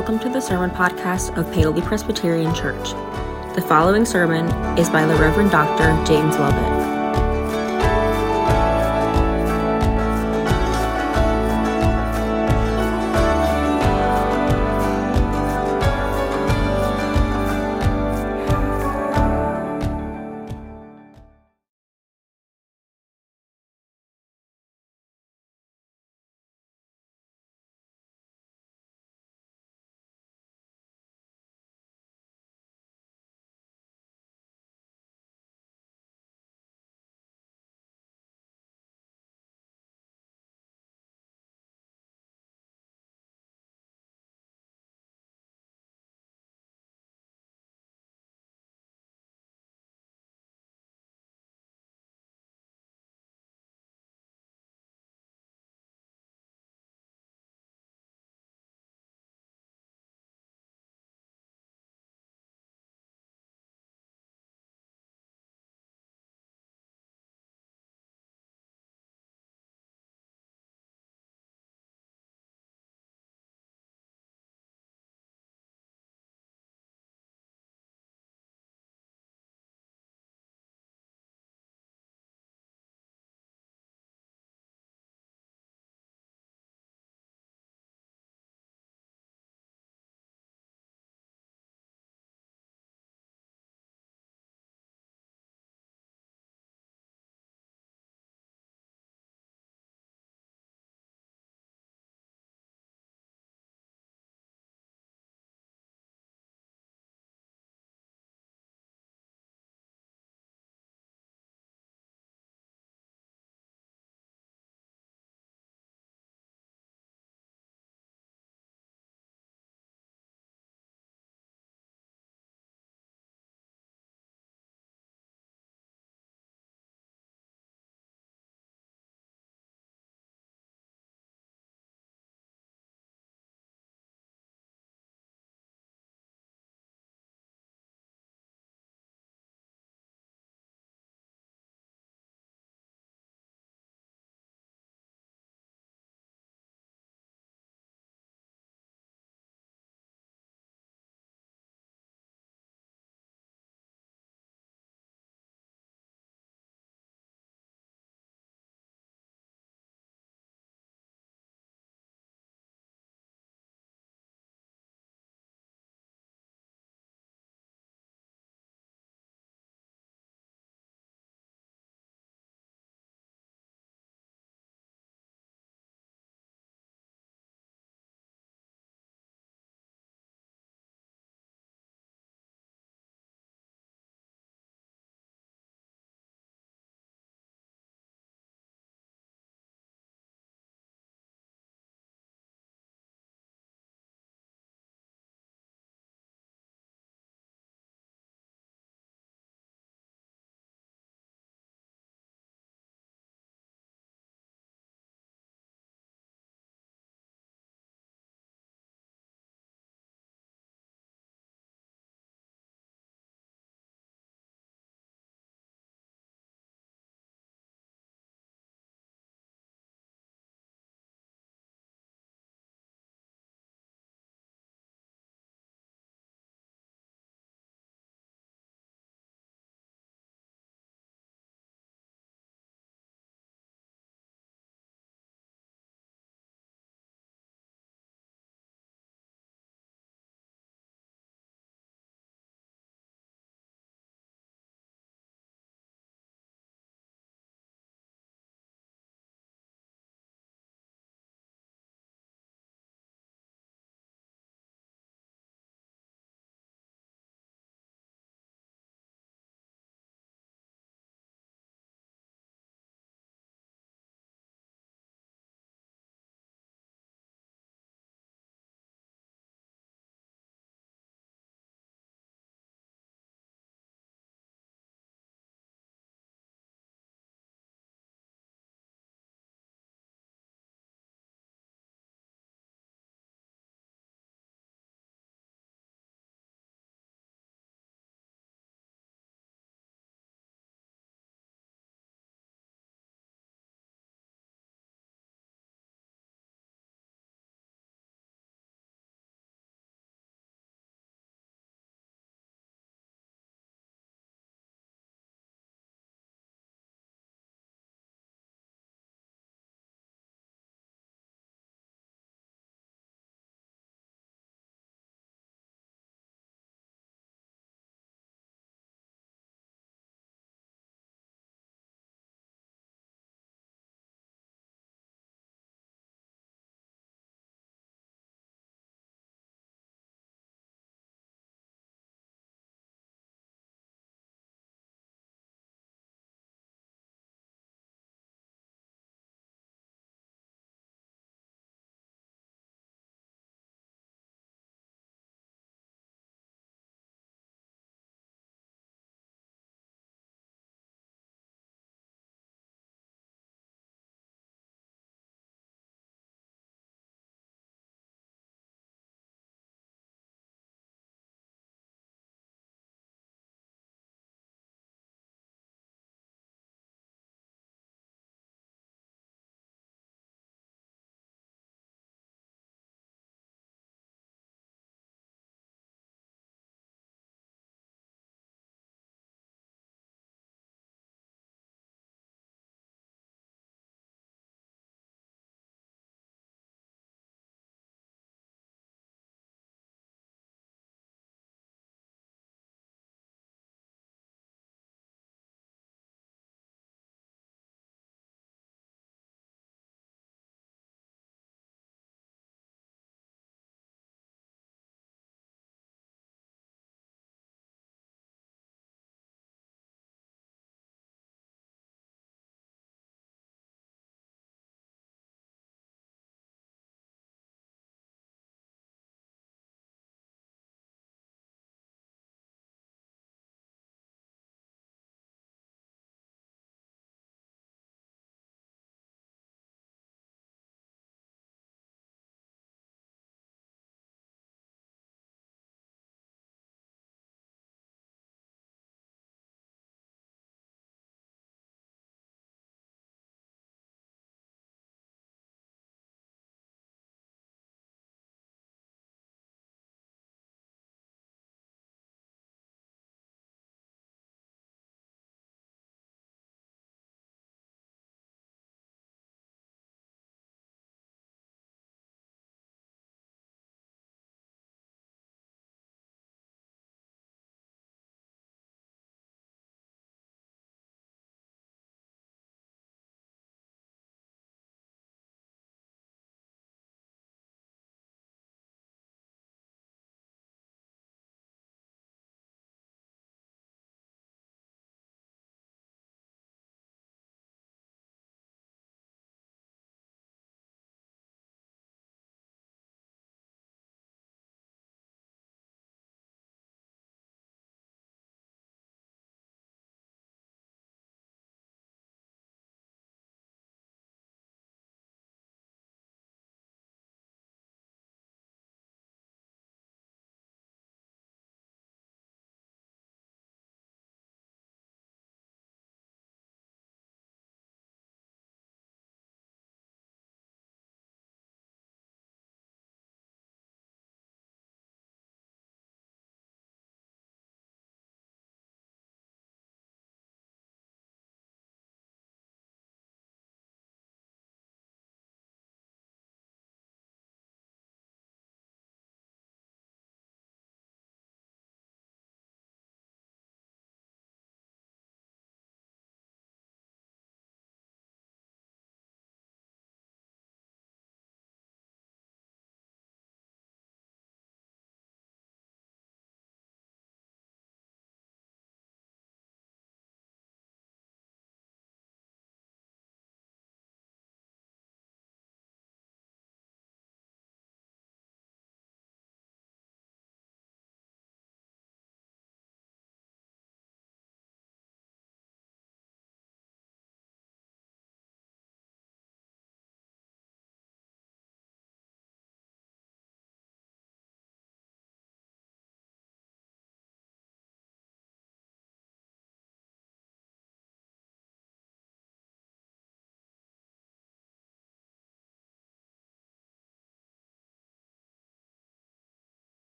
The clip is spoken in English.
welcome to the sermon podcast of Paoli Presbyterian Church. The following sermon is by the Reverend Dr. James Lovett.